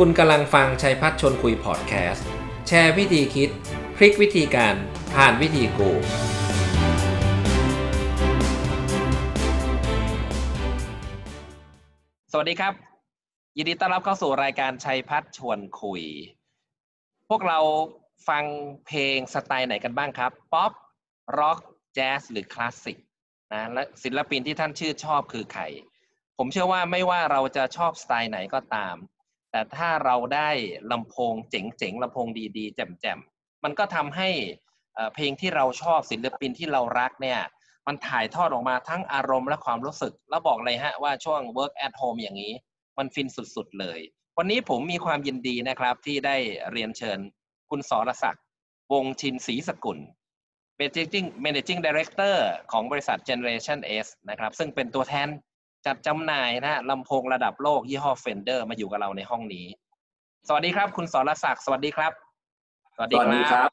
คุณกำลังฟังชัยพัชร์ชวนคุยพอดแคสต์ แชร์วิธีคิด พลิกวิธีการผ่านวิธีกูรู สวัสดีครับ ยินดีต้อนรับเข้าสู่รายการชัยพัชร์ชวนคุย พวกเราฟังเพลงสไตล์ไหนกันบ้างครับ ป๊อป ร็อก แจ๊ส หรือคลาสสิกนะและศิลปินที่ท่านชื่นชอบคือใคร ผมเชื่อว่าไม่ว่าเราจะชอบสไตล์ไหนก็ตาม แต่ถ้าเราได้ลำโพงเจ๋งๆลำโพงดีๆ แจ่มๆ มันก็ทำให้เพลงที่เราชอบศิลปินที่เรารักเนี่ย มันถ่ายทอดออกมาทั้งอารมณ์และความรู้สึก แล้วบอกเลยฮะว่าช่วง work at home อย่างนี้ มันฟินสุดๆเลย วันนี้ผมมีความยินดีนะครับที่ได้เรียนเชิญคุณสรศักดิ์วงชินศรีสกุล Managing Managing Director ของบริษัท Generation S นะครับ ซึ่งเป็นตัวแทน จัดจำหน่ายนะฮะลำโพงระดับโลกยี่ห้อ Fender มาอยู่กับเราในห้องนี้ สวัสดีครับ คุณสรศักดิ์สวัสดีครับ สวัสสวัสดีครับ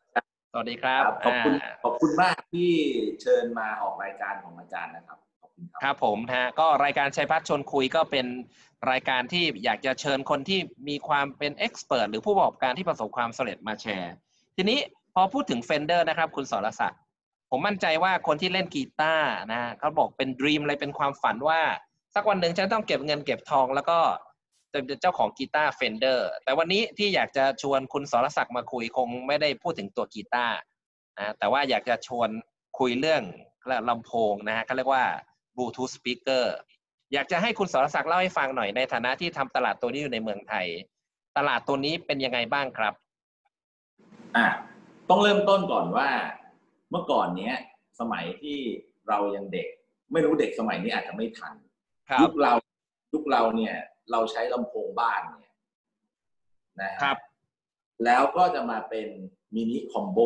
สวัสดีครับขอบคุณอ่าขอบคุณมากที่เชิญมาออกรายการของอาจารย์นะครับขอบคุณคครับรับผมนะฮะก็รายการชัยพัฒน์ชวนคุยก็เป็นรายการที่อยากจะเชิญคนที่มีความเป็นเอ็กซ์เพรสหรือผู้ประกอบการที่ประสบความสำเร็จมาแชร์ ทีนี้พอพูดถึง Fender นะครับ คุณสรศักดิ์ผมมั่นใจว่าคนที่เล่นกีตาร์นะฮะเขาบอกเป็นด e ีมอะไรเป็นความฝันว่า สักวันหนึ่งฉันต้องเก็บเงินเก็บทองแล้วก็จะเป็นเจ้าของกีตาร์ Fender แต่วันนี้ที่อยากจะชวนคุณสรศักดิ์มาคุยคงไม่ได้พูดถึงตัวกีตาร์นะแต่ว่าอยากจะชวนคุยเรื่องลำโพงนะฮะเขาเรียกว่า Bluetooth speaker อยากจะให้คุณสรศักดิ์เล่าให้ฟังหน่อยในฐานะที่ทำตลาดตัวนี้อยู่ในเมืองไทย ตลาดตัวนี้เป็นยังไงบ้างครับอะต้องเริ่มต้นก่อนว่า เมื่อก่อนเนี้ย สมัยที่เรายังเด็ก ไม่รู้เด็กสมัยนี้อาจจะไม่ทัน ยุบคเรายุคเราเนี่ย เราใช้ลำโพงบ้านเนี่ยนะฮะครับ แล้วก็จะมาเป็นมินิคอมโบ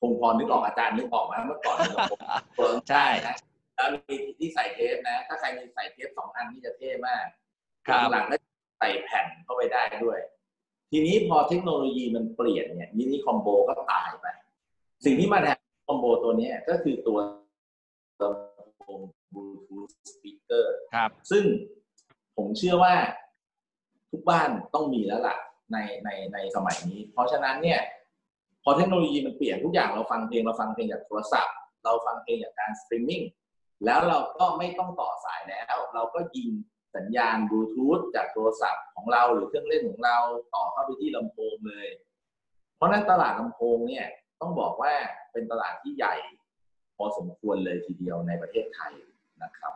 คงพอนึกออกอาจารย์นึกออกไหมเมื่อก่อนลำโพงเปิดใช่นะแล้วมีที่ใส่เทปนะ ถ้าใครมีใส่เทปสองอันนี่จะเท่มากครับหลังๆก็ใส่แผ่นเข้าไปได้ด้วย ทีนี้พอเทคโนโลยีมันเปลี่ยนเนี่ย mini combo ก็ตายไป สิ่งที่มาแทน combo ตัวเนี้ยก็คือตัว ลำโพง Bluetooth speaker ครับ ซึ่งผมเชื่อว่าทุกบ้านต้องมีแล้วล่ะในในในสมัยนี้ เพราะฉะนั้นเนี่ย พอเทคโนโลยีมันเปลี่ยนทุกอย่างเราฟังเพลงเราฟังเพลงจากโทรศัพท์ เราฟังเพลงจากการสตรีมมิ่งแล้วเราก็ไม่ต้องต่อสายแล้ว เราก็ยิงสัญญาณบลูทูธจากโทรศัพท์ของเราหรือเครื่องเล่นของเราต่อเข้าไปที่ลำโพงเลย เพราะฉะนั้นตลาดลำโพงเนี่ยต้องบอกว่าเป็นตลาดที่ใหญ่ พอสมควรเลยทีเดียวในประเทศไทยนะครับ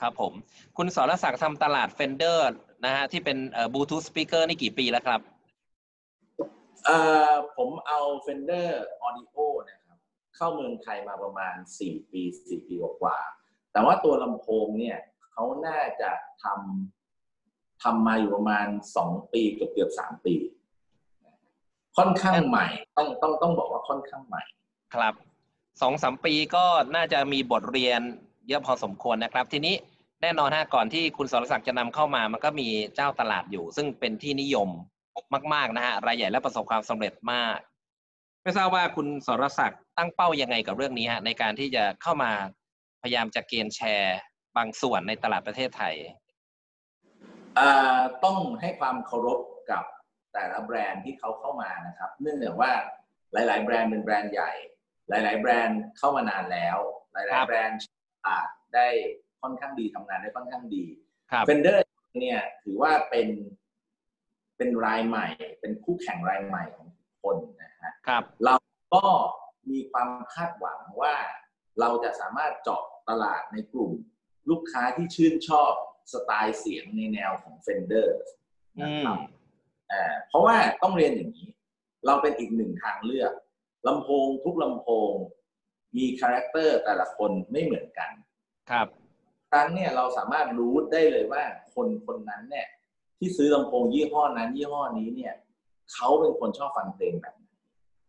ครับผม คุณสรศักดิ์ทำตลาด Fender นะฮะที่เป็นเอ่อ Bluetooth speaker นี่กี่ปีแล้วครับเอ่อผมเอา Fender Audio นะครับ เข้าเมืองไทยมาประมาณ 4 ปี 4 ปีกว่าๆแต่ว่าตัวลำโพงเนี่ยเขาน่าจะทำทำมาอยู่ประมาณ 2 ปีเกือบเกือบๆ3ปี ค่อนข้างใหม่ ต้องต้องต้องบอกว่าค่อนข้างใหม่ ครับ สองสามปีก็น่าจะมีบทเรียนเยอะพอสมควรนะครับ ทีนี้แน่นอนฮะก่อนที่คุณสรศักดิ์จะนำเข้ามา มันก็มีเจ้าตลาดอยู่ ซึ่งเป็นที่นิยมมาก ๆนะฮะรายใหญ่และประสบความสำเร็จมาก ไม่ทราบว่าคุณสรศักดิ์ตั้งเป้ายังไงกับเรื่องนี้ฮะในการที่จะเข้ามาพยายามจะเกณฑ์แชร์บางส่วนในตลาดประเทศไทยต้องให้ความเคารพกับแต่ละแบรนด์ที่เขาเข้ามานะครับ เนื่องจากว่าหลาย ๆ แบรนด์เป็นแบรนด์ใหญ่ หลาย ๆ แบรนด์เข้ามานานแล้วหครัลายบๆแบรนด์อาจได้ค่อนข้างดีทำงานได้ค่อนข้างดีครับ Fender เนี่ยถือว่าเป็นเป็นรายใหม่ เป็นคู่แข่งรายใหม่ของทุกคนนะฮะครับเราก็มีความคาดหวังว่าเราจะสามารถเจาะตลาดในกลุ่ม ลูกค้าที่ชื่นชอบสไตล์เสียงในแนวของ Fender อืมนะครับอ่าเพราะว่าต้องเรียนอย่างนี้ เราเป็นอีกหนึ่งทางเลือก ลำโพงทุกลำโพงมี character แต่ละคนไม่เหมือนกันครับครั้งเนี่ยเราสามารถรู้ได้เลยว่าคนคนนั้นเนี่ย ที่ซื้อลำโพงยี่ห้อนั้น ยี่ห้อนี้เนี่ยเขาเป็นคนชอบฟังเพลงแบบไหน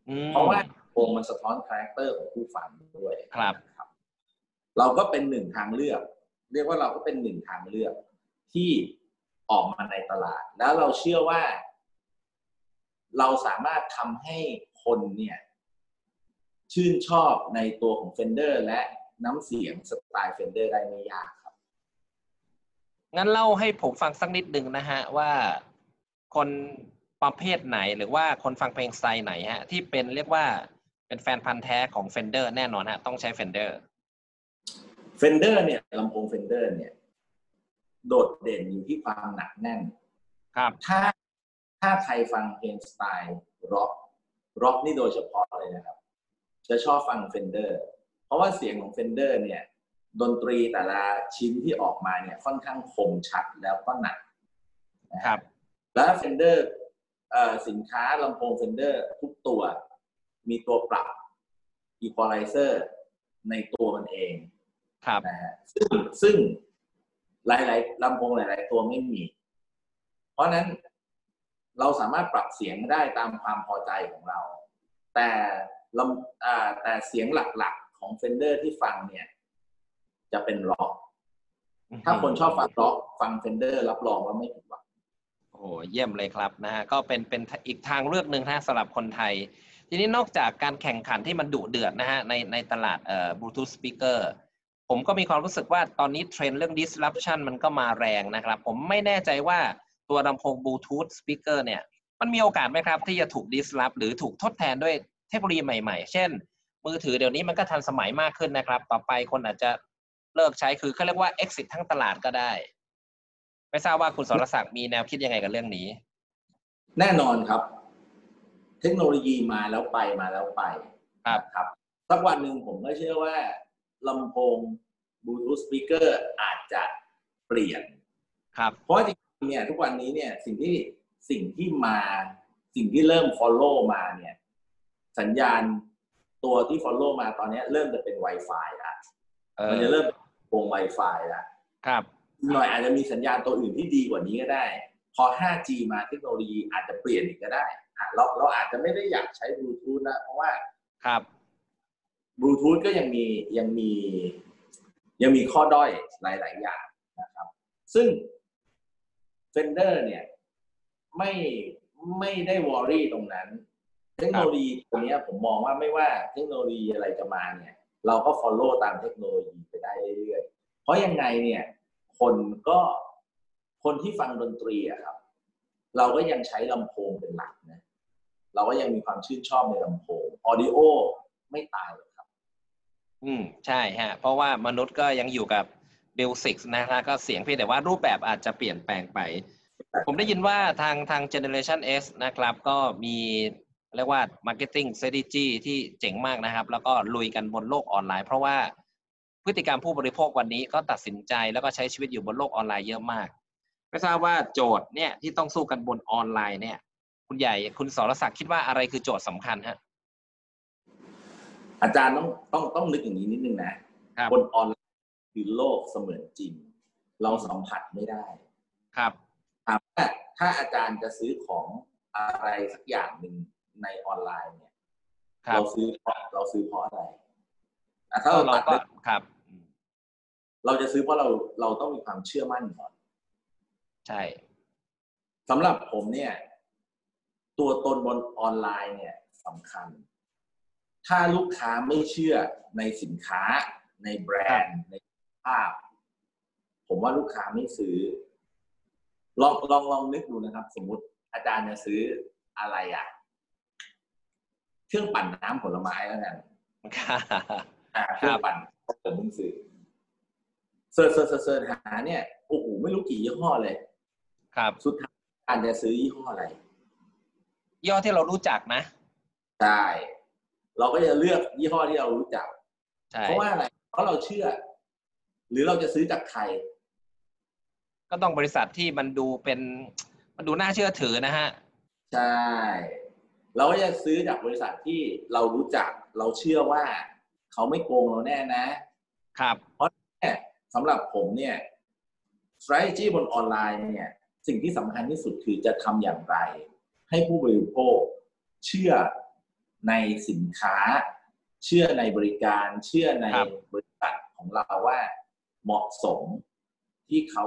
อืมเพราะว่าลำโพงมันสะท้อน character ของผู้ฟังด้วยครับนะครับเราก็เป็นหนึ่งทางเลือก เรียกว่าเราก็เป็นหนึ่งทางเลือก ที่ออกมาในตลาด แล้วเราเชื่อว่า เราสามารถทำให้คนเนี่ย ชื่นชอบในตัวของ Fender และน้ำเสียงสไตล์ Fender ได้ไม่ยากครับ งั้นเล่าให้ผมฟังสักนิดหนึ่งนะฮะ ว่าคนประเภทไหนหรือว่าคนฟังเพลงสไตล์ไหนฮะ ที่เป็นเรียกว่าเป็นแฟนพันธุ์แท้ของ Fender แน่นอนฮะ ต้องใช้ Fender Fender เนี่ยลำโพง Fender เนี่ยโดดเด่นอยู่ที่ความหนักแน่น ครับ ถ้าถ้าใครฟังเพลงสไตล์ร็อกร็อกนี่โดยเฉพาะเลยนะครับ จะชอบฟัง Fender เพราะว่าเสียงของ Fender เนี่ยดนตรีแต่ละชิ้นที่ออกมาเนี่ยค่อนข้างคมชัดแล้วก็หนักนะฮะครับ แล้ว Fender สินค้าลำโพง Fender ทุกตัวมีตัวปรับ equalizer ในตัวมันเองครับนะฮะซึ่งซึ่งหลาย ๆลำโพงหลาย ๆ ตัวไม่มี เพราะฉะนั้นเราสามารถปรับเสียงได้ตามความพอใจของเรา แต่ลำอ่า แต่เสียงหลักๆของ Fender ที่ฟังเนี่ย จะเป็นร็อกถ้าคนชอบฟังร็อกฟัง Fender รับรองว่าไม่ผิดหวังโอ้โหเยี่ยมเลยครับนะฮะก็เป็นเป็นอีกทางเลือกหนึ่งนะฮะสำหรับคนไทย ทีนี้นอกจากการแข่งขันที่มันดุเดือดนะฮะในในตลาดเอ่อ Bluetooth speakerผมก็มีความรู้สึกว่าตอนนี้เทรนด์เรื่อง disruption มันก็มาแรงนะครับ ผมไม่แน่ใจว่าตัวลำโพง Bluetooth speaker เนี่ย มันมีโอกาสไหมครับ ที่จะถูก disrupt หรือถูกทดแทนด้วย เทคโนโลยีใหม่ๆ เช่น มือถือเดี๋ยวนี้มันก็ทันสมัยมากขึ้นนะครับ ต่อไปคนอาจจะเลิกใช้คือเขาเรียกว่า exit ทั้งตลาดก็ได้ ไม่ทราบว่าคุณสรศักดิ์มีแนวคิดยังไงกับเรื่องนี้ แน่นอนครับ เทคโนโลยีมาแล้วไปมาแล้วไปครับนะครับสักวันหนึ่งผมก็เชื่อว่าลำโพงบลูทูธสปีกเกอร์อาจจะเปลี่ยนครับเพราะว่าจริงๆเนี่ยทุกวันนี้เนี่ยสิ่งที่สิ่งที่มาสิ่งที่เริ่ม follow มาเนี่ย สัญญาณตัวที่ follow มาตอนนี้เริ่มจะเป็น Wi-Fi ละเอมันอจะเริ่มวง Wi-Fi ละครับอีกหน่อยอาจจะมีสัญญาณตัวอื่นที่ดีกว่านี้ก็ได้ พอ 5G มาเทคโนโลยีอาจจะเปลี่ยนอีกก็ได้อะเราเราอาจจะไม่ได้อยากใช้บลูทูธนะเพราะว่าครับบลูทูธก็ยังมียังมี ยังมีข้อด้อยหลาย ๆ อย่างนะครับ ซึ่ง Fender เนี่ยไม่ไม่ได้วอรี่ตรงนั้น เทคโนโลยีตัวเนี้ยผมมองว่าไม่ว่าเทคโนโลยีอะไรจะมาเนี่ย เราก็ follow ตามเทคโนโลยีไปได้เรื่อยๆ เพราะยังไงเนี่ย คนก็คนที่ฟังดนตรีอะครับ เราก็ยังใช้ลำโพงเป็นหลักนะ เราก็ยังมีความชื่นชอบในลำโพง audio ไม่ตายหรอกครับ อืมใช่ฮะ เพราะว่ามนุษย์ก็ยังอยู่กับ basic นะฮะก็เสียงเพียงแต่ว่ารูปแบบอาจจะเปลี่ยนแปลงไป ผมได้ยินว่าทางทาง Generation S นะครับ ก็มี เรียกว่า Marketing Strategy ที่เจ๋งมากนะครับ แล้วก็ลุยกันบนโลกออนไลน์ เพราะว่าพฤติกรรมผู้บริโภควันนี้ก็ตัดสินใจแล้วก็ใช้ชีวิตอยู่บนโลกออนไลน์เยอะมาก ไม่ทราบว่าโจทย์เนี่ยที่ต้องสู้กันบนออนไลน์เนี่ย คุณใหญ่คุณสรศักดิ์คิดว่าอะไรคือโจทย์สำคัญฮะอาจารย์ต้องต้องต้องนึกอย่างนี้นิดนึงนะครับบนออนไลน์คือโลกเสมือนจริง เราสัมผัสไม่ได้ครับถามว่าถ้าอาจารย์จะซื้อของอะไรสักอย่างหนึ่ง ในออนไลน์เนี่ยครับเราซื้อเพราะเราซื้อเพราะอะไรอะถ้าก็เราเราตัดก็เรื่องครับอืมเราจะซื้อเพราะเราเราต้องมีความเชื่อมั่นก่อนใช่สำหรับผมเนี่ย ตัวตนบนออนไลน์เนี่ยสำคัญ ถ้าลูกค้าไม่เชื่อในสินค้า ในแบรนด์ในภาพ ผมว่าลูกค้าไม่ซื้อ ลองลองลองนึกดูนะครับ สมมุติอาจารย์จะซื้ออะไรอะ เครื่องปั่นน้ำผลไม้แล้วกันครับอ่าเครื่องปั่นผมเพิ่งซื้อ search search search search หาเนี่ยโอ้โหไม่รู้กี่ยี่ห้อเลย ครับ สุดท้ายอาจารย์จะซื้อยี่ห้ออะไรยี่ห้อที่เรารู้จักนะใช่เราก็จะเลือกยี่ห้อที่เรารู้จักใช่เพราะว่าอะไร เพราะเราเชื่อ หรือเราจะซื้อจากใคร ก็ต้องบริษัทที่มันดูเป็น มันดูน่าเชื่อถือนะฮะ ใช่ เราก็จะซื้อจากบริษัทที่เรารู้จักเราเชื่อว่าเขาไม่โกงเราแน่นะ ครับเนี่ยสำหรับผมเนี่ย strategy บนออนไลน์เนี่ย สิ่งที่สำคัญที่สุดคือจะทำอย่างไร ให้ผู้บริโภคเชื่อในสินค้า เชื่อในบริการ เชื่อในครับบริษัทของเราว่าเหมาะสมที่เขา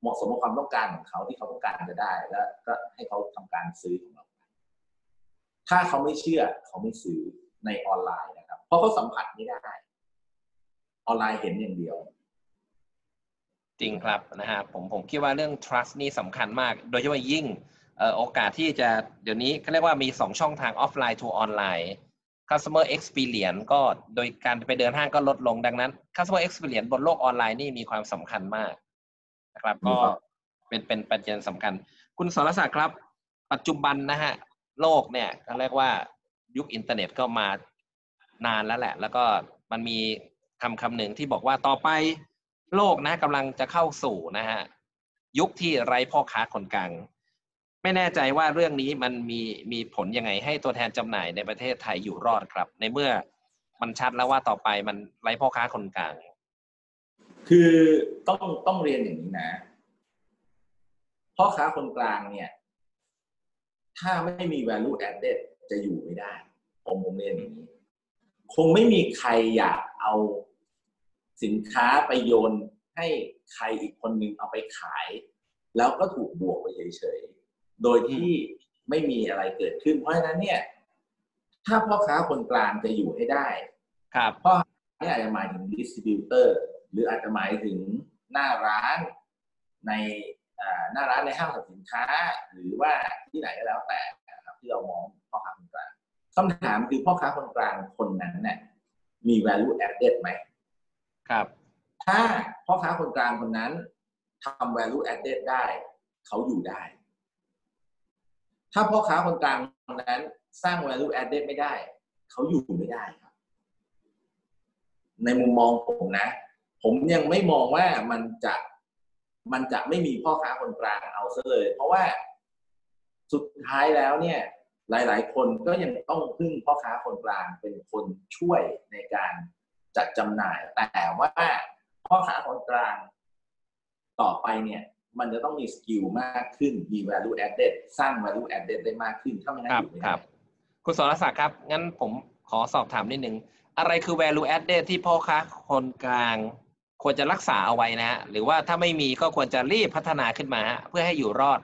เหมาะสมกับความต้องการของเขาที่เขาต้องการจะได้ แล้วก็ให้เขาทำการซื้อของเรา ถ้าเขาไม่เชื่อเขาไม่ซื้อในออนไลน์นะครับ เพราะเขาสัมผัสไม่ได้ ออนไลน์เห็นอย่างเดียว จริงครับนะฮะผมผมคิดว่าเรื่อง trust นี่สำคัญมาก โดยเฉพาะยิ่งเอ่อโอกาสที่จะเดี๋ยวนี้เขาเรียกว่ามีสองช่องทางออฟไลน์ to ออนไลน์ customer experience ก็โดยการไปเดินห้างก็ลดลงดังนั้น customer experience บนโลกออนไลน์นี่มีความสำคัญมากนะครับก็เป็นเป็นประเด็นสำคัญ คุณสรศักดิ์ครับ ปัจจุบันนะฮะ โลกเนี่ยเขาเรียกว่ายุคอินเทอร์เน็ตก็มานานแล้วแหละ แล้วก็มันมีคำคำหนึ่งที่บอกว่าต่อไปโลกนะกำลังจะเข้าสู่นะฮะยุคที่ไร้พ่อค้าคนกลางไม่แน่ใจว่าเรื่องนี้มันมีมีผลยังไงให้ตัวแทนจำหน่ายในประเทศไทยอยู่รอดครับ ในเมื่อมันชัดแล้วว่าต่อไปมันไร้พ่อค้าคนกลาง คือต้องต้องเรียนอย่างนี้นะพ่อค้าคนกลางเนี่ย ถ้าไม่มี value added จะอยู่ไม่ได้ ผมผมเรียนอย่างนี้ คงไม่มีใครอยากเอาสินค้าไปโยนให้ใครอีกคนนึงเอาไปขาย แล้วก็ถูกบวกไปเฉยๆ โดยที่ไม่มีอะไรเกิดขึ้น เพราะฉะนั้นเนี่ย ถ้าพ่อค้าคนกลางจะอยู่ให้ได้ ครับพ่อค้าเนี่ยอาจจะหมายถึงดิสติบิวเตอร์หรืออาจจะหมายถึงหน้าร้านในอ่า หน้าร้านในห้างสรรพสินค้า หรือว่าที่ไหนก็แล้วแต่นะครับที่เรามองพ่อค้าคนกลางคำถามคือพ่อค้าคนกลางคนนั้นเนี่ยมี value added ไหมครับ ถ้าพ่อค้าคนกลางคนนั้นทำ value added ได้ เขาอยู่ได้ ถ้าพ่อค้าคนกลางคนนั้นสร้าง value added ไม่ได้ เขาอยู่ไม่ได้ครับ ในมุมมองผมนะ ผมยังไม่มองว่ามันจะ มันจะไม่มีพ่อค้าคนกลางเอาซะเลย เพราะว่าสุดท้ายแล้วเนี่ย หลาย ๆ คนก็ยังต้องพึ่งพ่อค้าคนกลางเป็นคนช่วยในการจัดจำหน่าย แต่ว่าพ่อค้าคนกลางต่อไปเนี่ย มันจะต้องมีสกิลมากขึ้นมี value added สร้าง value added ได้มากขึ้นถ้าไม่งั้นอยู่ไม่คได้รับคุณสรศักดิ์ครับ งั้นผมขอสอบถามนิดนึง อะไรคือ value added ที่พ่อค้าคนกลาง ควรจะรักษาเอาไว้นะฮะหรือว่าถ้าไม่มีก็ควรจะรีบพัฒนาขึ้นมาฮะเพื่อให้อยู่รอด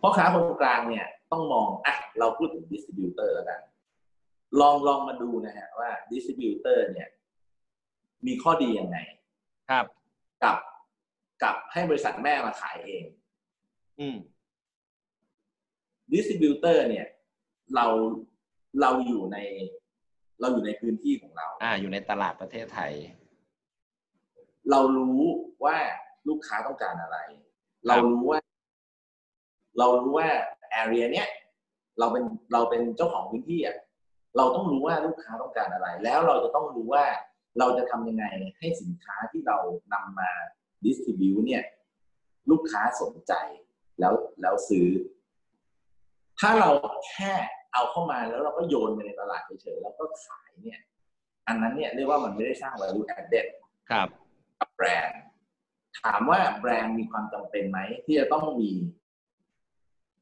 พ่อค้าคนกลางเนี่ยต้องมองอะเราพูดถึง distributor แล้วกันลองลองมาดูนะฮะว่า distributor เนี่ย มีข้อดียังไง ครับ กับกับให้บริษัทแม่มาขายเอง อืม distributor เนี่ย เราเราอยู่ใน เราอยู่ในพื้นที่ของเรา อ่า อยู่ในตลาดประเทศไทย เรารู้ว่าลูกค้าต้องการอะไร เรารู้ว่า เรารู้ว่าแอเรียเนี้ยเราเป็นเราเป็นเจ้าของพื้นที่อะเราต้องรู้ว่าลูกค้าต้องการอะไร แล้วเราจะต้องรู้ว่าเราจะทำยังไงให้สินค้าที่เรานำมาดิสติบิวเนี่ย ลูกค้าสนใจแล้วแล้วซื้อ ถ้าเราแค่เอาเข้ามาแล้วเราก็โยนไปในตลาดเฉยๆแล้วก็ขายเนี่ย อันนั้นเนี่ยเรียกว่ามันไม่ได้สร้าง value added ครับ กับแบรนด์ ถามว่าแบรนด์มีความจำเป็นไหมที่จะต้องมี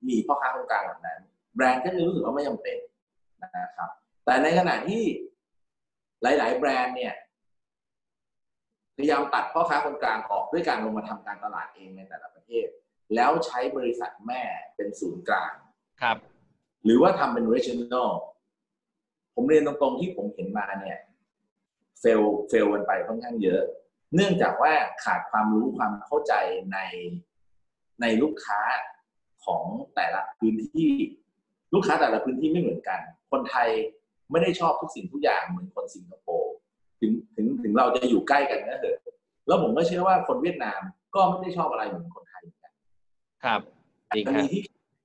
มีพ่อค้าคนกลางแบบนั้น แบรนด์ก็จะรู้สึกว่าไม่จำเป็นนะครับ แต่ในขณะที่หลาย ๆ แบรนด์เนี่ยพยายามตัดพ่อค้าคนกลางออกด้วยการลงมาทำการตลาดเองในแต่ละประเทศ แล้วใช้บริษัทแม่เป็นศูนย์กลางครับ หรือว่าทำเป็น regional ผมเรียนตรงๆที่ผมเห็นมาเนี่ยเฟลเฟลกันไปค่อนข้างเยอะ เนื่องจากว่าขาดความรู้ความเข้าใจในในลูกค้าของแต่ละพื้นที่ ลูกค้าแต่ละพื้นที่ไม่เหมือนกัน คนไทยไม่ได้ชอบทุกสิ่งทุกอย่างเหมือนคนสิงคโปร์ถึงถึงถึงเราจะอยู่ใกล้กันก็เถอะแล้วผมก็เชื่อว่าคนเวียดนามก็ไม่ได้ชอบอะไรเหมือนคนไทยเหมือนกันครับจริงจะครัมีบที่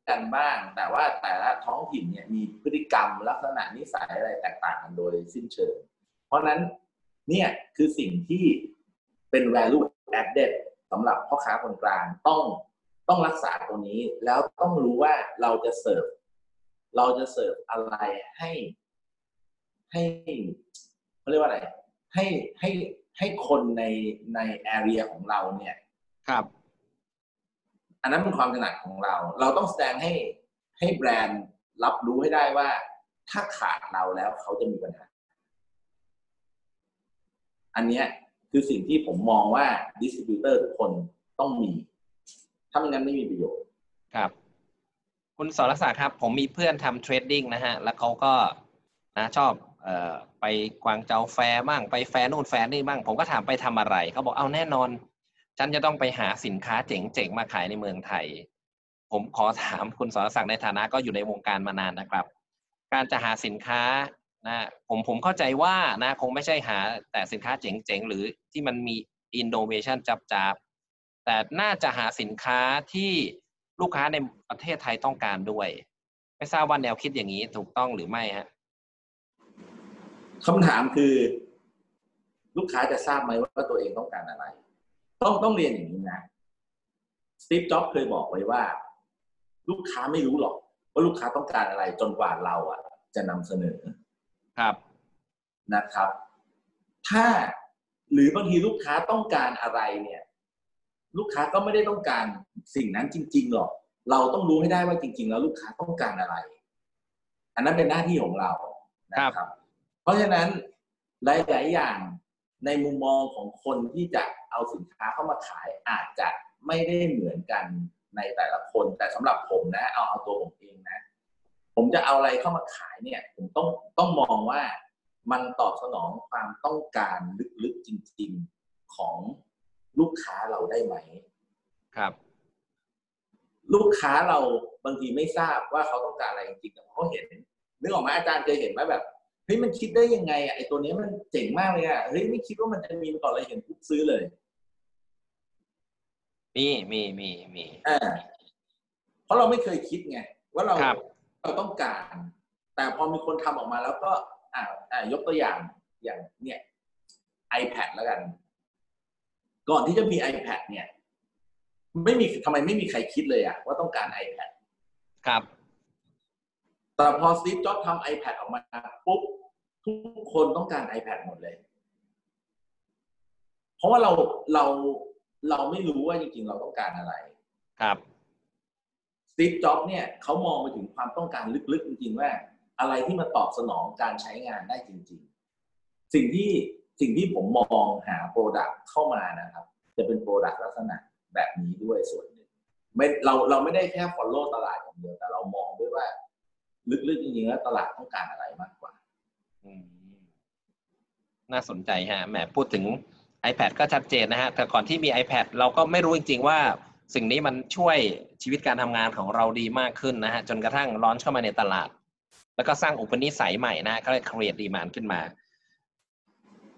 กันบ้าง แต่ว่าแต่ละท้องถิ่นเนี่ยมีพฤติกรรมลักษณะนิสัยอะไรแตกต่างกันโดยสิ้นเชิง เพราะฉะนั้นเนี่ยคือสิ่งที่ เป็น value added สำหรับพ่อค้าคนกลางต้องต้องรักษาตรงนี้ แล้วต้องรู้ว่าเราจะเสิร์ฟเราจะเสิร์ฟอะไรให้ ให้เขาเรียกว่าอะไร ให้ให้ให้คนในใน area ของเราเนี่ย ครับ อันนั้นเป็นความถนัดของเรา เราต้องแสดงให้ให้แบรนด์รับรู้ให้ได้ว่า ถ้าขาดเราแล้วเขาจะมีปัญหา อันเนี้ย คือสิ่งที่ผมมองว่า distributor ทุกคนต้องมี ถ้าไม่งั้นไม่มีประโยชน์ครับ คุณสรศักดิ์ครับ ผมมีเพื่อนทำเทรดดิ้งนะฮะ แล้วเขาก็นะชอบเอ่อไปกวางเจาแฟร์บ้างไปแฟร์นู่นแฟร์นี่บ้าง ผมก็ถามไปทำอะไร เขาบอกเอาแน่นอน ฉันจะต้องไปหาสินค้าเจ๋งๆ มาขายในเมืองไทย ผมขอถามคุณสรศักดิ์ในฐานะก็อยู่ในวงการมานานนะครับ การจะหาสินค้า นะผมผมเข้าใจว่านะคงไม่ใช่หาแต่สินค้าเจ๋งๆ หรือที่มันมี innovation จ๊าบๆ แต่น่าจะหาสินค้าที่ลูกค้าในประเทศไทยต้องการด้วย ไม่ทราบว่าแนวคิดอย่างนี้ถูกต้องหรือไม่ฮะคำถามคือ ลูกค้าจะทราบไหมว่าตัวเองต้องการอะไร ต้องต้องเรียนอย่างนี้นะสตีฟจ็อบเคยบอกไว้ว่า ลูกค้าไม่รู้หรอก ว่าลูกค้าต้องการอะไรจนกว่าเราอะ จะนำเสนอ ครับนะครับ ถ้าหรือบางทีลูกค้าต้องการอะไรเนี่ย ลูกค้าก็ไม่ได้ต้องการสิ่งนั้นจริง ๆ หรอก เราต้องรู้ให้ได้ว่าจริง ๆ แล้วลูกค้าต้องการอะไร อันนั้นเป็นหน้าที่ของเรานะครับ เพราะฉะนั้นหลาย ๆ อย่างในมุมมองของคนที่จะเอาสินค้าเข้ามาขายอาจจะไม่ได้เหมือนกันในแต่ละคน แต่สำหรับผมนะ เอาเอาตัวผมเองนะ ผมจะเอาอะไรเข้ามาขายเนี่ย ผมต้องต้องมองว่ามันตอบสนองความต้องการลึกๆจริง ๆของลูกค้าเราได้ไหม ครับ ลูกค้าเราบางทีไม่ทราบว่าเขาต้องการอะไรจริงๆแต่พอเขาเห็นนึกออกไหมอาจารย์เคยเห็นไหมแบบเฮ้ยมันคิดได้ยังไงอะไอตัวเนี้ยมันเจ๋งมากเลยอะเฮ้ยไม่คิดว่ามันจะมีมาก่อนเลยเห็นปุ๊บซื้อเลย มีมีมีมีอ่าเพราะเราไม่เคยคิดไงว่าเราครับ เราต้องการ แต่พอมีคนทำออกมาแล้วก็อ่าอ่ายกตัวอย่างอย่างเนี่ย iPad แล้วกัน ก่อนที่จะมี iPad เนี่ย ไม่มีทำไมไม่มีใครคิดเลยอะว่าต้องการ iPad ครับ แต่พอสตีฟจ็อบส์ทำ iPad ออกมาปุ๊บทุกคนต้องการ iPad หมดเลย เพราะว่าเราเราเราไม่รู้ว่าจริงๆ เราต้องการอะไร ครับ สตีฟจ็อบเนี่ยเขามองไปถึงความต้องการลึกๆ จริงๆ ว่า อะไรที่มาตอบสนองการใช้งานได้จริง ๆ สิ่งที่สิ่งที่ผมมองหา product เข้ามานะครับ จะเป็น product ลักษณะแบบนี้ด้วยส่วนหนึ่งไม่เราเราไม่ได้แค่ follow ตลาดอย่างเดียวแต่เรามองด้วยว่า ลึกๆจริงๆแล้วตลาดต้องการอะไรมากกว่าน่าสนใจฮะแหมพูดถึง iPad ก็ชัดเจนนะฮะแต่ก่อนที่มี iPad เราก็ไม่รู้จริงๆว่า สิ่งนี้มันช่วยชีวิตการทำงานของเราดีมากขึ้นนะฮะจนกระทั่งร้อนเข้ามาในตลาด แล้วก็สร้างอุปนิสัยใหม่นะก็เลย create demand ขึ้นมา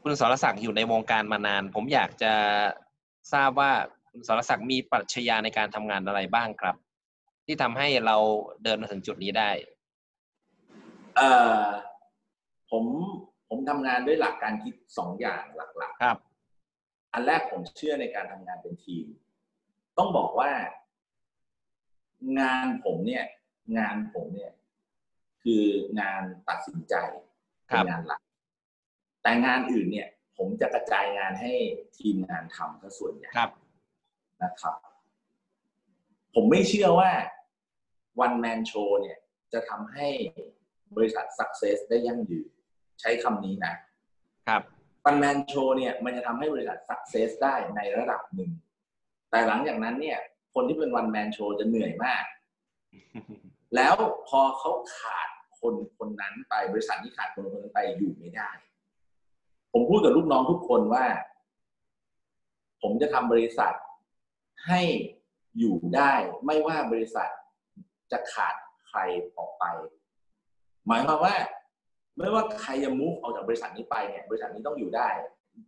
คุณสรศักดิ์อยู่ในวงการมานาน ผมอยากจะทราบว่าคุณสรศักดิ์มีปรัชญาในการทำงานอะไรบ้างครับ ที่ทำให้เราเดินมาถึงจุดนี้ได้เอ่อผมผมทำงานด้วยหลักการคิดสองอย่างหลักครับๆอันแรกผมเชื่อในการทำงานเป็นทีม ต้องบอกว่า งานผมเนี่ย งานผมเนี่ย คืองานตัดสินใจครัเป็นบงานหลัก แต่งานอื่นเนี่ย ผมจะกระจายงานให้ทีมงานทำซะส่วนใหญ่ครับนะครับ ผมไม่เชื่อว่า one man show เนี่ย จะทำให้บริษัท success ได้ยั่งยืนใช้คำนี้นะครับ one man show เนี่ย มันจะทำให้บริษัท success ได้ในระดับหนึ่ง แต่หลังจากนั้นเนี่ย คนที่เป็น one man show จะเหนื่อยมาก แล้วพอเขาขาดคนคนนั้นไปบริษัทที่ขาดคนคนนั้นไปอยู่ไม่ได้ ผมพูดกับลูกน้องทุกคนว่า ผมจะทำบริษัทให้อยู่ได้ไม่ว่าบริษัทจะขาดใครออกไป หมายความว่าไม่ว่าใครจะ move ออกจากบริษัทนี้ไปเนี่ย บริษัทนี้ต้องอยู่ได้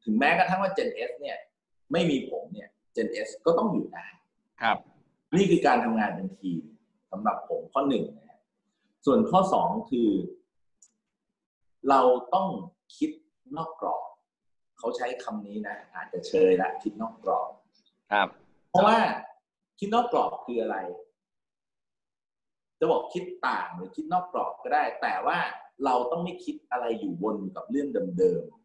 ถึงแม้กระทั่งว่า Gen S เนี่ย ไม่มีผมเนี่ย Gen S ก็ต้องอยู่ได้ ครับ นี่คือการทำงานเป็นทีมสำหรับผมข้อหนึ่งนะฮะส่วนข้อสองคือ เราต้องคิดนอกกรอบ เขาใช้คำนี้นะ อาจจะเชยละคิดนอกกรอบ ครับ เพราะว่าคิดนอกกรอบคืออะไร จะบอกคิดต่างหรือคิดนอกกรอบก็ได้ แต่ว่าเราต้องไม่คิดอะไรอยู่วนอยู่กับเรื่องเดิมๆ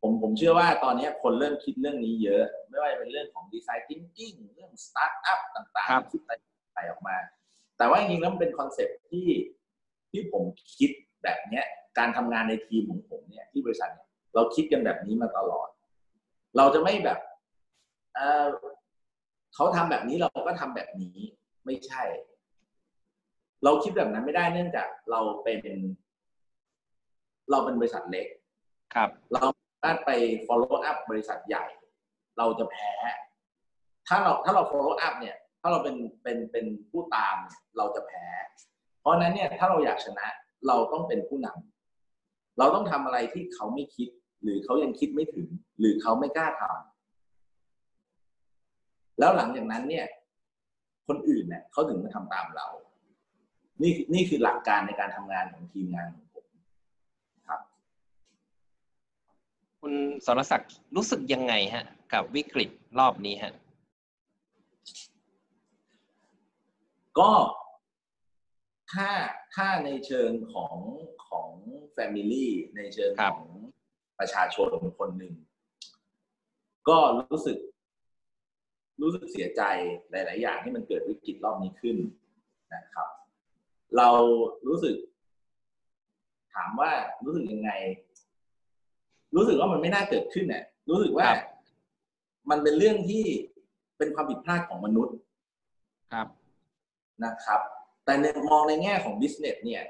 ผมผมเชื่อว่าตอนนี้คนเริ่มคิดเรื่องนี้เยอะ ไม่ว่าจะเป็นเรื่องของดีไซน์ thinking เรื่องสตาร์ทอัพต่างๆครับคิดอะไรออกมา แต่ว่าจริงๆแล้วมันเป็นคอนเซ็ปต์ที่ที่ผมคิดแบบเนี้ย การทำงานในทีมของผมเนี่ยที่บริษัทเนี่ยเราคิดกันแบบนี้มาตลอด เราจะไม่แบบเอ่อเขาทำแบบนี้เราก็ทำแบบนี้ไม่ใช่ เราคิดแบบนั้นไม่ได้เนื่องจากเราเป็น เราเป็นบริษัทเล็ก ครับ เรา สามาไป follow up บริษัทใหญ่ เราจะแพ้ ถ้าเราถ้าเรา follow up เนี่ยถ้าเราเป็นเป็นเป็นผู้ตามเราจะแพ้ เพราะฉะนั้นเนี่ยถ้าเราอยากชนะเราต้องเป็นผู้นำเราต้องทำอะไรที่เขาไม่คิด หรือเขายังคิดไม่ถึง หรือเขาไม่กล้าทำแล้วหลังจากนั้นเนี่ย คนอื่นเนี่ยเขาถึงมาทำตามเรา นี่นี่คือหลักการในการทำงานของทีมงานของผม ครับ คุณสรศักดิ์รู้สึกยังไงฮะ กับวิกฤตรอบนี้ฮะ ก็ถ้าถ้าในเชิงของของแฟมิลี่ในเชิงครัขบองประชาชนคนหนึ่ง ก็รู้สึก รู้สึกเสียใจหลาย ๆ อย่างที่มันเกิดวิกฤตรอบนี้ขึ้นนะครับ เรารู้สึก ถามว่ารู้สึกยังไง รู้สึกว่ามันไม่น่าเกิดขึ้นเนี่ยรู้สึกว่าครับมันเป็นเรื่องที่เป็นความผิดพลาดของมนุษย์ครับนะครับ แต่ในมองในแง่ของ business เนี่ย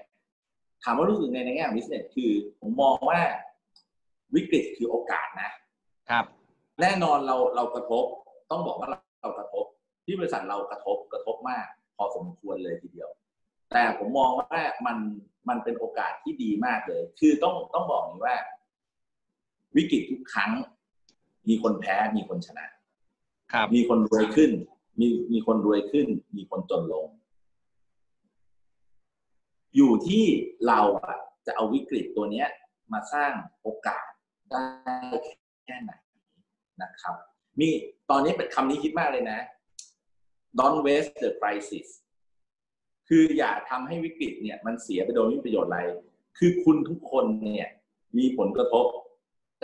ถามว่ารู้สึกไงในแง่ของ business คือ ผมมองว่าวิกฤตคือโอกาสนะครับ แน่นอนเราเรากระทบ ต้องบอกว่าเรากระทบ ที่บริษัทเรากระทบกระทบมาก พอสมควรเลยทีเดียว แต่ผมมองว่ามันมันเป็นโอกาสที่ดีมากเลย คือต้องต้องบอกอย่างนี้ว่า วิกฤตทุกครั้ง มีคนแพ้มีคนชนะ ครับมีคนรวยขึ้น มีมีคนรวยขึ้น มีคนจนลง อยู่ที่เราอะจะเอาวิกฤตตัวเนี้ย มาสร้างโอกาสได้แค่ไหนนะครับ มีตอนนี้เป็นคำนี้คิดมากเลยนะ don't waste the crisis คืออย่าทำให้วิกฤตเนี่ย มันเสียไปโดยไม่มีประโยชน์อะไร คือคุณทุกคนเนี่ย มีผลกระทบ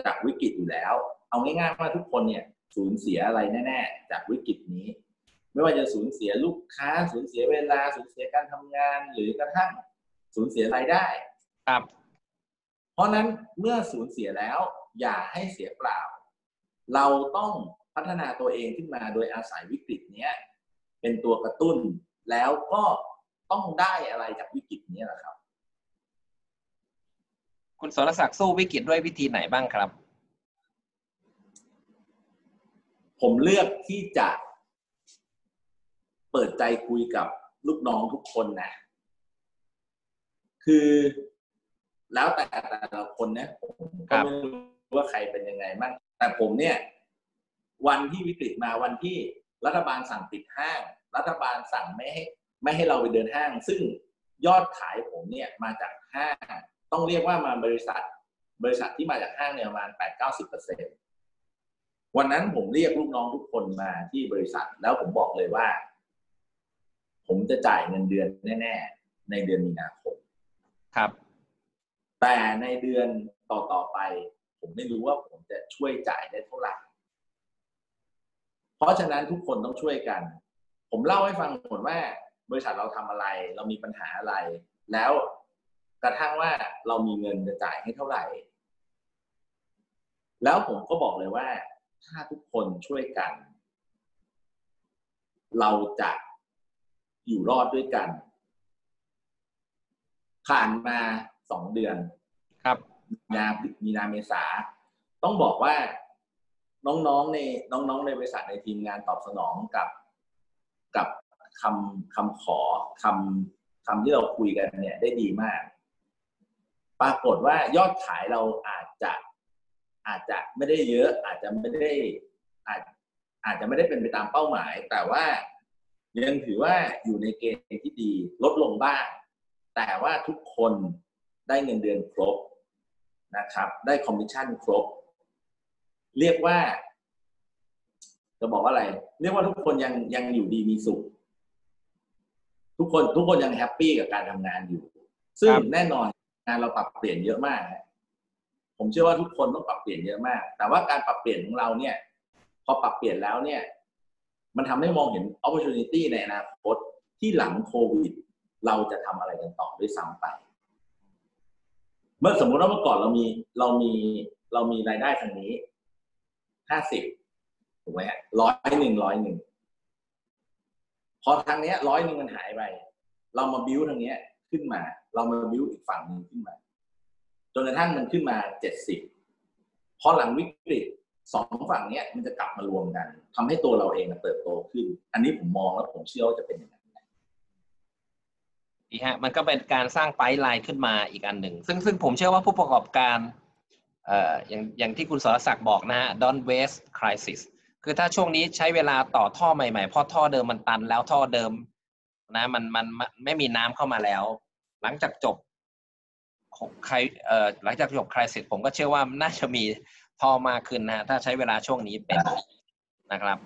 จากวิกฤตอยู่แล้ว เอาง่ายๆว่าทุกคนเนี่ยสูญเสียอะไรแน่ ๆ จากวิกฤตนี้ ไม่ว่าจะสูญเสียลูกค้าสูญเสียเวลาสูญเสียการทำงาน หรือกระทั่งสูญเสียรายได้ครับ เพราะนั้นเมื่อสูญเสียแล้ว อย่าให้เสียเปล่า เราต้องพัฒนาตัวเองขึ้นมาโดยอาศัยวิกฤตเนี้ยเป็นตัวกระตุ้นแล้วก็ต้องได้อะไรจากวิกฤตนี้แหละครับ คุณสรศักดิ์สู้วิกฤตด้วยวิธีไหนบ้างครับ ผมเลือกที่จะเปิดใจคุยกับลูกน้องทุกคนนะ คือแล้วแต่แต่ละคนเนี่ยก็ไม่รู้ว่าใครเป็นยังไงบ้างแต่ผมเนี่ย วันที่วิกฤตมาวันที่รัฐบาลสั่งปิดห้าง รัฐบาลสั่งไม่ให้ไม่ให้เราไปเดินห้าง ซึ่งยอดขายผมเนี่ยมาจากห้าง ต้องเรียกว่ามาบริษัท บริษัทที่มาจากห้างเนี่ยประมาณแปดเก้าสิบเปอร์เซ็นวันนั้นผมเรียกลูกน้องทุกคนมาที่บริษัท แล้วผมบอกเลยว่า ผมจะจ่ายเงินเดือนแน่ ๆ ในเดือนมีนาคมครับ แต่ในเดือนต่อต่อๆไป ผมไม่รู้ว่าผมจะช่วยจ่ายได้เท่าไหร่ เพราะฉะนั้นทุกคนต้องช่วยกัน ผมเล่าให้ฟังหมดว่า บริษัทเราทำอะไร เรามีปัญหาอะไร แล้ว กระทั่งว่าเรามีเงินจะจ่ายให้เท่าไหร่ แล้วผมก็บอกเลยว่า ถ้าทุกคนช่วยกัน เราจะอยู่รอดด้วยกัน ผ่านมาสองเดือน ครับ มีนามีนาเมษา ต้องบอกว่าน้องๆในน้องๆในบริษัทในทีมงานตอบสนองกับกับคำคำขอคำคำที่เราคุยกันเนี่ยได้ดีมาก ปรากฏว่ายอดขายเราอาจจะอาจจะไม่ได้เยอะ อาจจะไม่ได้อาจอาจจะไม่ได้เป็นไปตามเป้าหมาย แต่ว่ายังถือว่าอยู่ในเกณฑ์ที่ดีลดลงบ้าง แต่ว่าทุกคนได้เงินเดือนครบนะครับ ได้คอมมิชชั่นครบ เรียกว่า จะบอกว่าอะไร เรียกว่าทุกคนยังยังอยู่ดีมีสุข ทุกคนทุกคนยังแฮปปี้กับการทำงานอยู่ ซึ่งครับแน่นอน งานเราปรับเปลี่ยนเยอะมาก ผมเชื่อว่าทุกคนต้องปรับเปลี่ยนเยอะมาก แต่ว่าการปรับเปลี่ยนของเราเนี่ย พอปรับเปลี่ยนแล้วเนี่ย มันทำให้มองเห็น opportunity ในอนาคตที่หลังโควิด เราจะทำอะไรกันต่อด้วยซ้ำไป เมื่อสมมุติว่าเมื่อก่อนเรามีเรามีเรามีรายได้ทางนี้ห้าสิบถูกไหมฮะร้อยหนึ่งร้อยหนึ่งพอทางเนี้ยร้อยหนึ่งมันหายไป เรามาบิ้วทางเนี้ยขึ้นมา เรามาบิ้วอีกฝั่งหนึ่งขึ้นมาจนกระทั่งมันขึ้นมาเจ็ดสิบพอหลังวิกฤตสองฝั่งเนี้ยมันจะกลับมารวมกันทำให้ตัวเราเองเติบโตขึ้น อันนี้ผมมองแล้วผมเชื่อว่าจะเป็นอย่างนั้นดีฮะมันก็เป็นการสร้างไพป์ไลน์ขึ้นมาอีกอันหนึ่ง ซึ่งซึ่งผมเชื่อว่าผู้ประกอบการเอ่ออย่างอย่างที่คุณสรศักดิ์บอกนะฮะ don't waste crisis คือถ้าช่วงนี้ใช้เวลาต่อท่อใหม่ๆเพราะท่อเดิมมันตันแล้วท่อเดิมนะมันมันมันไม่มีน้ำเข้ามาแล้ว หลังจากจบใครเอ่อหลังจากจบคริสิสผมก็เชื่อว่าน่าจะมีท่อมากขึ้นนะฮะถ้าใช้เวลาช่วงนี้เป็นนะครับ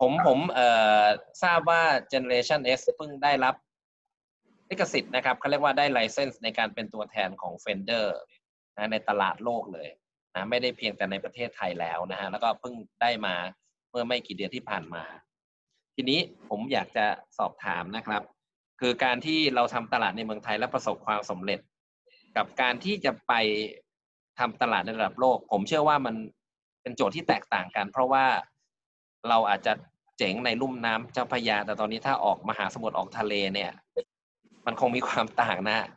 ผมผมเอ่อทราบว่า Generation S เพิ่งได้รับลิขสิทธิ์นะครับเขาเรียกว่าได้ไลเซนส์ในการเป็นตัวแทนของ Fender นะในตลาดโลกเลยนะไม่ได้เพียงแต่ในประเทศไทยแล้วนะฮะแล้วก็เพิ่งได้มาเมื่อไม่กี่เดือนที่ผ่านมา ทีนี้ผมอยากจะสอบถามนะครับ คือการที่เราทำตลาดในเมืองไทยและประสบความสำเร็จ กับการที่จะไปทำตลาดในระดับโลก ผมเชื่อว่ามันเป็นโจทย์ที่แตกต่างกัน เพราะว่าเราอาจจะเจ๋งในลุ่มน้ำเจ้าพระยา แต่ตอนนี้ถ้าออกมหาสมุทรออกทะเลเนี่ย มันคงมีความต่างนะ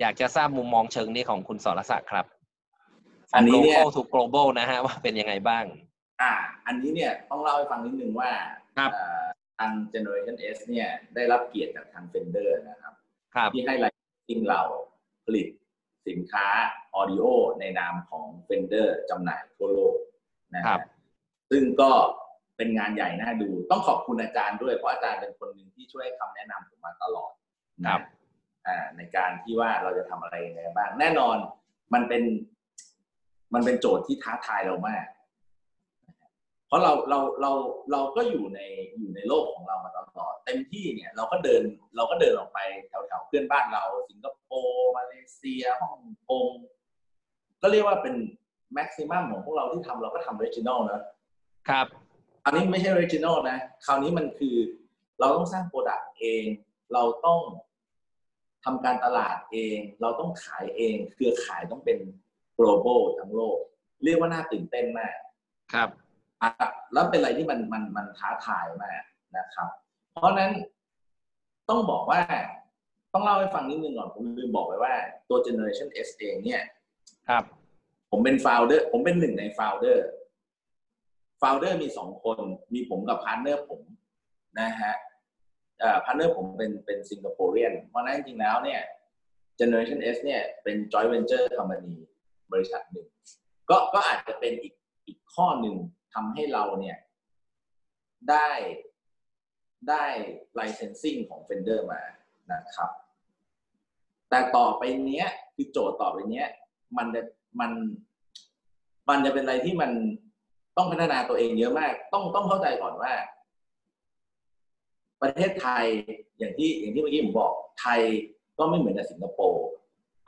อยากจะทราบมุมมองเชิงนี้ของคุณสรศักดิ์ครับ อันนี้เนี่ย global to global นะฮะว่าเป็นยังไงบ้าง อ่า อันนี้เนี่ยต้องเล่าให้ฟังนิดนึงว่าครับเอ่อ ทาง Generation S เนี่ยได้รับเกียรติจากทาง Fender นะครับครับที่ให้ไลเซนซิ่งเราผลิตสินค้าออดิโอในนามของ Fender จำหน่ายทั่วโลกนะครัฮะบซึ่งก็เป็นงานใหญ่น่าดู ต้องขอบคุณอาจารย์ด้วย เพราะอาจารย์เป็นคนหนึ่งที่ช่วยให้คำแนะนำผมมาตลอดนะครับอ่าในการที่ว่าเราจะทำอะไรยังไงบ้าง แน่นอนมันเป็น มันเป็นโจทย์ที่ท้าทายเรามาก เพราะเราเราเราเราก็อยู่ในอยู่ในโลกของเรามาตลอดเต็มที่เนี่ยเราก็เดินเราก็เดินออกไปแถวแถวๆเพื่อนบ้านเราสิงคโปร์มาเลเซียฮ่องกงก็เรียกว่าเป็น maximum ของพวกเราที่ทำเราก็ทำเรจิ n น l นะครับคราวนี้ไม่ใช่เรจิ n น l นะ คราวนี้มันคือเราต้องสร้าง product เอง เราต้องทำการตลาดเอง เราต้องขายเอง เครือข่ายต้องเป็น global ทั้งโลก เรียกว่าน่าตื่นเต้นมาก ครับอะ แล้วเป็นอะไรที่มันมันมันท้าทายมากนะครับ เพราะฉะนั้นต้องบอกว่าต้องเล่าให้ฟังนิดนึงก่อนผมลืมบอกไว้ว่าตัว Generation S เองเนี่ย ครับ ผมเป็น founder ผมเป็นหนึ่งใน founder founder มีสองคนมีผมกับ partner ผมนะฮะเอ่อ partner ผมเป็นเป็นสิงคโปรเรียน เพราะฉะนั้นจริงๆแล้วเนี่ย Generation S เนี่ยเป็น joint venture company บริษัทหนึ่งก็ก็อาจจะเป็นอีกอีกข้อหนึ่ง ทำให้เราเนี่ย ได้ได้ licensing ของ Fender มานะครับ แต่ต่อไปเนี้ย คือโจทย์ต่อไปเนี้ย มันจะมัน มันจะเป็นอะไรที่มันต้องพัฒนาตัวเองเยอะมาก ต้องต้องเข้าใจก่อนว่า ประเทศไทยอย่างที่อย่างที่เมื่อกี้ผมบอกไทยก็ไม่เหมือนกับสิงคโปร์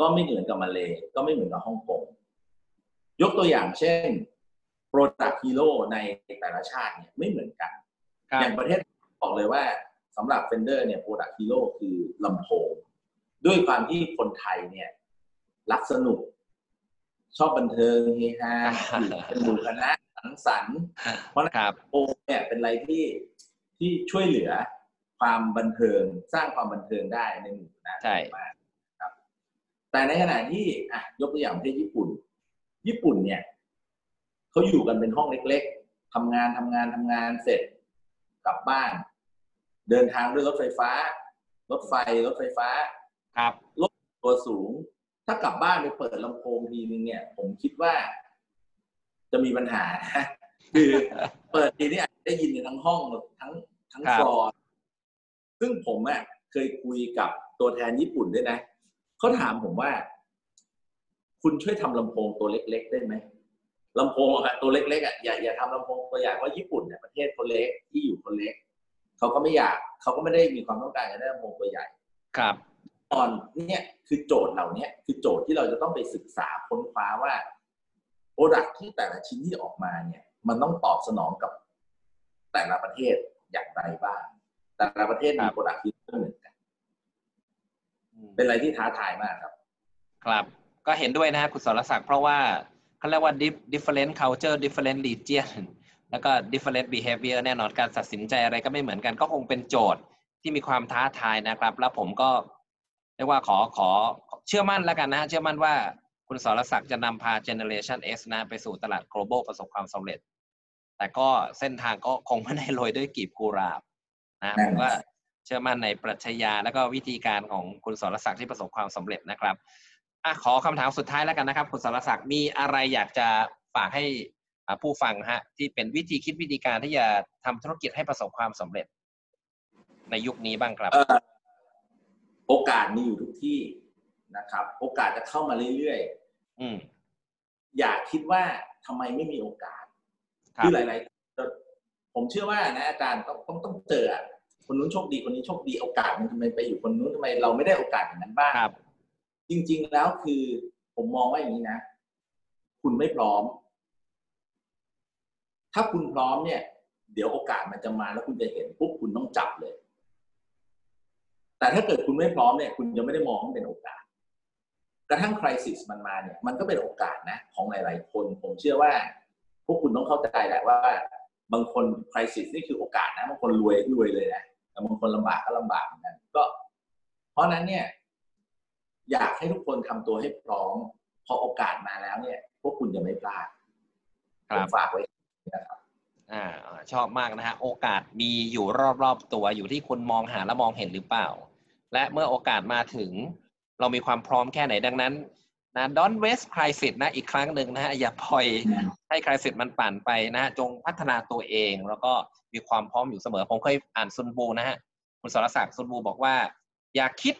ก็ไม่เหมือนกับมาเลก็ไม่เหมือนกับฮ่องกงยกตัวอย่างเช่น Product Hero ในแต่ละชาติเนี่ยไม่เหมือนกันครับอย่างประเทศบอกเลยว่าสำหรับ Fender เนี่ย Product Hero คือลำโพง ด้วยความที่คนไทยเนี่ยรักสนุก ชอบบันเทิงเฮฮาอยู่เป็นหมู่คณะสังสรรค์เพราะฉะนั้นครับโอเนี่ยเป็นอะไรที่ที่ช่วยเหลือความบันเทิงสร้างความบันเทิงได้ในหมู่คณะใช่มากครับ แต่ในขณะที่อะยกตัวอย่างประเทศญี่ปุ่น ญี่ปุ่นเนี่ย เขาอยู่กันเป็นห้องเล็ก ๆทำงานทำงานทำงานเสร็จกลับบ้าน เดินทางด้วยรถไฟฟ้า รถไฟรถไฟฟ้า ครับตัวสูง ถ้ากลับบ้านไปเปิดลำโพงทีนึงเนี่ย ผมคิดว่า จะมีปัญหาคือเปิดทีนี้อาจจะได้ยินในทั้งห้องทั้งทั้งครับฟลอร์ซึ่งผมอะเคยคุยกับตัวแทนญี่ปุ่นด้วยนะเขาถามผมว่า คุณช่วยทำลำโพงตัวเล็ก ๆ ได้ไหม ลำโพงอะตัวเล็กๆอะอย่าอย่าทำลำโพงตัวใหญ่เพราะญี่ปุ่นเนี่ยประเทศเขาเล็กที่อยู่คนเล็กเขาก็ไม่อยากเขาก็ไม่ได้มีความต้องการจะได้ลำโพงตัวใหญ่ครับตอนเนี่ยคือโจทย์เหล่าเนี้ยคือโจทย์ที่เราจะต้องไปศึกษาค้นคว้าว่า product ที่แต่ละชิ้นที่ออกมาเนี่ย มันต้องตอบสนองกับแต่ละประเทศอย่างไรบ้าง แต่ละประเทศครัมี product ที่ไม่เหมือนกันเป็นอะไรที่ท้าทายมากครับ ครับ ก็เห็นด้วยนะฮะคุณสรศักดิ์เพราะว่า เขาเรียกว่า dif- different culture different region แล้วก็ different behavior แน่นอนการตัดสินใจอะไรก็ไม่เหมือนกัน ก็คงเป็นโจทย์ที่มีความท้าทายนะครับ แล้วผมก็เรียกว่าขอขอเชื่อมั่นแล้วกันนะฮะเชื่อมั่นว่าคุณคุณสรศักดิ์จะนำพา Generation S นะไปสู่ตลาด global ประสบความสำเร็จ แต่ก็เส้นทางก็คงไม่ได้โรยด้วยกีบกุหลาบนะแน่ผนอนมว่าเชื่อมั่นในปรัชญาแล้วก็วิธีการของคุณสรศักดิ์ที่ประสบความสำเร็จนะครับ อะขอคำถามสุดท้ายแล้วกันนะครับ คุณสรศักดิ์มีอะไรอยากจะฝากให้อ่าผู้ฟังฮะ ที่เป็นวิธีคิดวิธีการที่จะทำธุรกิจให้ประสบความสำเร็จ ในยุคนี้บ้างครับเอ่อโอกาสมีอยู่ทุกที่นะครับ โอกาสจะเข้ามาเรื่อยอืมๆอย่าคิดว่าทำไมไม่มีโอกาสครัคืบอหลายๆผมเชื่อว่านะอาจารย์ต้องต้องต้องเจออะคนนู้นโชคดีคนนี้โชคดีโอกาสมันทำไมไปอยู่คนนู้นทำไมเราไม่ได้โอกาสอย่างนั้นบ้างครับ จริง ๆ แล้วคือผมมองว่าอย่างนี้นะ คุณไม่พร้อม ถ้าคุณพร้อมเนี่ย เดี๋ยวโอกาสมันจะมาแล้วคุณจะเห็นปุ๊บคุณต้องจับเลย แต่ถ้าเกิดคุณไม่พร้อมเนี่ย คุณจะไม่ได้มองเป็นโอกาส กระทั่งคริสิสมันมาเนี่ย มันก็เป็นโอกาสนะ ของหลาย ๆ คน ผมเชื่อว่า พวกคุณต้องเข้าใจแหละว่า บางคนคริสิสนี่คือโอกาสนะบางคนรวยรวยเลยนะแต่บางคนลำบากก็ลำบากเหมือนกันก็ เพราะนั้นเนี่ย อยากให้ทุกคนทำตัวให้พร้อม พอโอกาสมาแล้วเนี่ย พวกคุณจะไม่พลาดครัผบมฝากไว้นะครับอ่าชอบมากนะฮะโอกาสมีอยู่รอบๆตัวอยู่ที่คุณมองหาและมองเห็นหรือเปล่า และเมื่อโอกาสมาถึง เรามีความพร้อมแค่ไหนดังนั้นนะ don't waste crisis นะอีกครั้งหนึ่งนะฮะอย่าปล่อยให้ crisis มันปั่นไปนะฮะจงพัฒนาตัวเอง แล้วก็มีความพร้อมอยู่เสมอผมเคยอ่านซุนบูนะฮะคุณสรศักดิ์ซุนบูบอกว่า อย่าคิด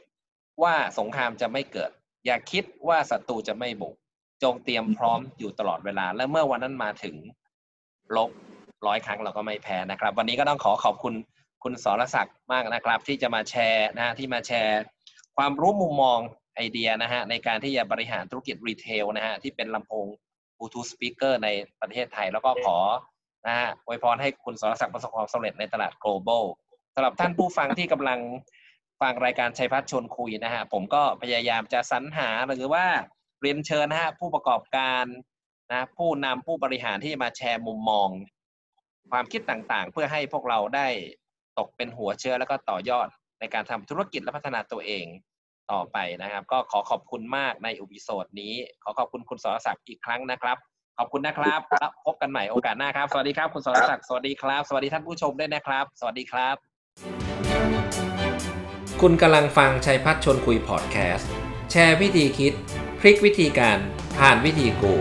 ว่าสงครามจะไม่เกิด อย่าคิดว่าศัตรูจะไม่บุก จงเตรียมพร้อมอยู่ตลอดเวลา และเมื่อวันนั้นมาถึงลบร้อยครั้งเราก็ไม่แพ้นะครับ วันนี้ก็ต้องขอขอบคุณคุณสรศักดิ์มากนะครับ ที่จะมาแชร์นะฮะที่มาแชร์ ความรู้มุมมองไอเดียนะฮะในการที่จะบริหารธุรกิจรีเทลนะฮะที่เป็นลำโพง Bluetooth speaker ในประเทศไทย แล้วก็ขอนะฮะอวยพรให้คุณสรศักดิ์ประสบความสำเร็จในตลาด global สำหรับท่านผู้ฟังที่กำลัง ฟังรายการชัยพัฒน์ชวนคุยนะฮะผมก็พยายามจะสรรหาหรือว่าเรียนเชิญนะฮะผู้ประกอบการนะผู้นำผู้บริหารที่มาแชร์มุมมอง ความคิดต่างๆ เพื่อให้พวกเราได้ตกเป็นหัวเชื้อแล้วก็ต่อยอดในการทำธุรกิจและพัฒนาตัวเองต่อไปนะครับ ก็ขอขอบคุณมากในอุปิโซดนี้ ขอขอบคุณคุณสรศักดิ์อีกครั้งนะครับ ขอบคุณนะครับแล้วพบกันใหม่โอกาสหน้าครับ สวัสดีครับคุณสรศักดิ์สวัสดีครับ สวัสดีท่านผู้ชมด้วยนะครับ สวัสดีครับ คุณกำลังฟังชัยพัฒน์ชนคุยพอดแคสต์ แชร์วิธีคิด พลิกวิธีการผ่านวิธีกู